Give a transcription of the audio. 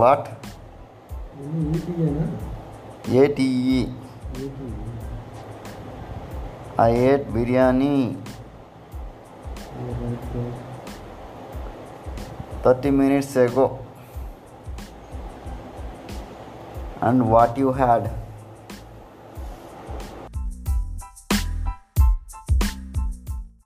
what ఈటీయేనా ఏటీఈ ఈటీ I ate biryani thirty minutes ago and what you had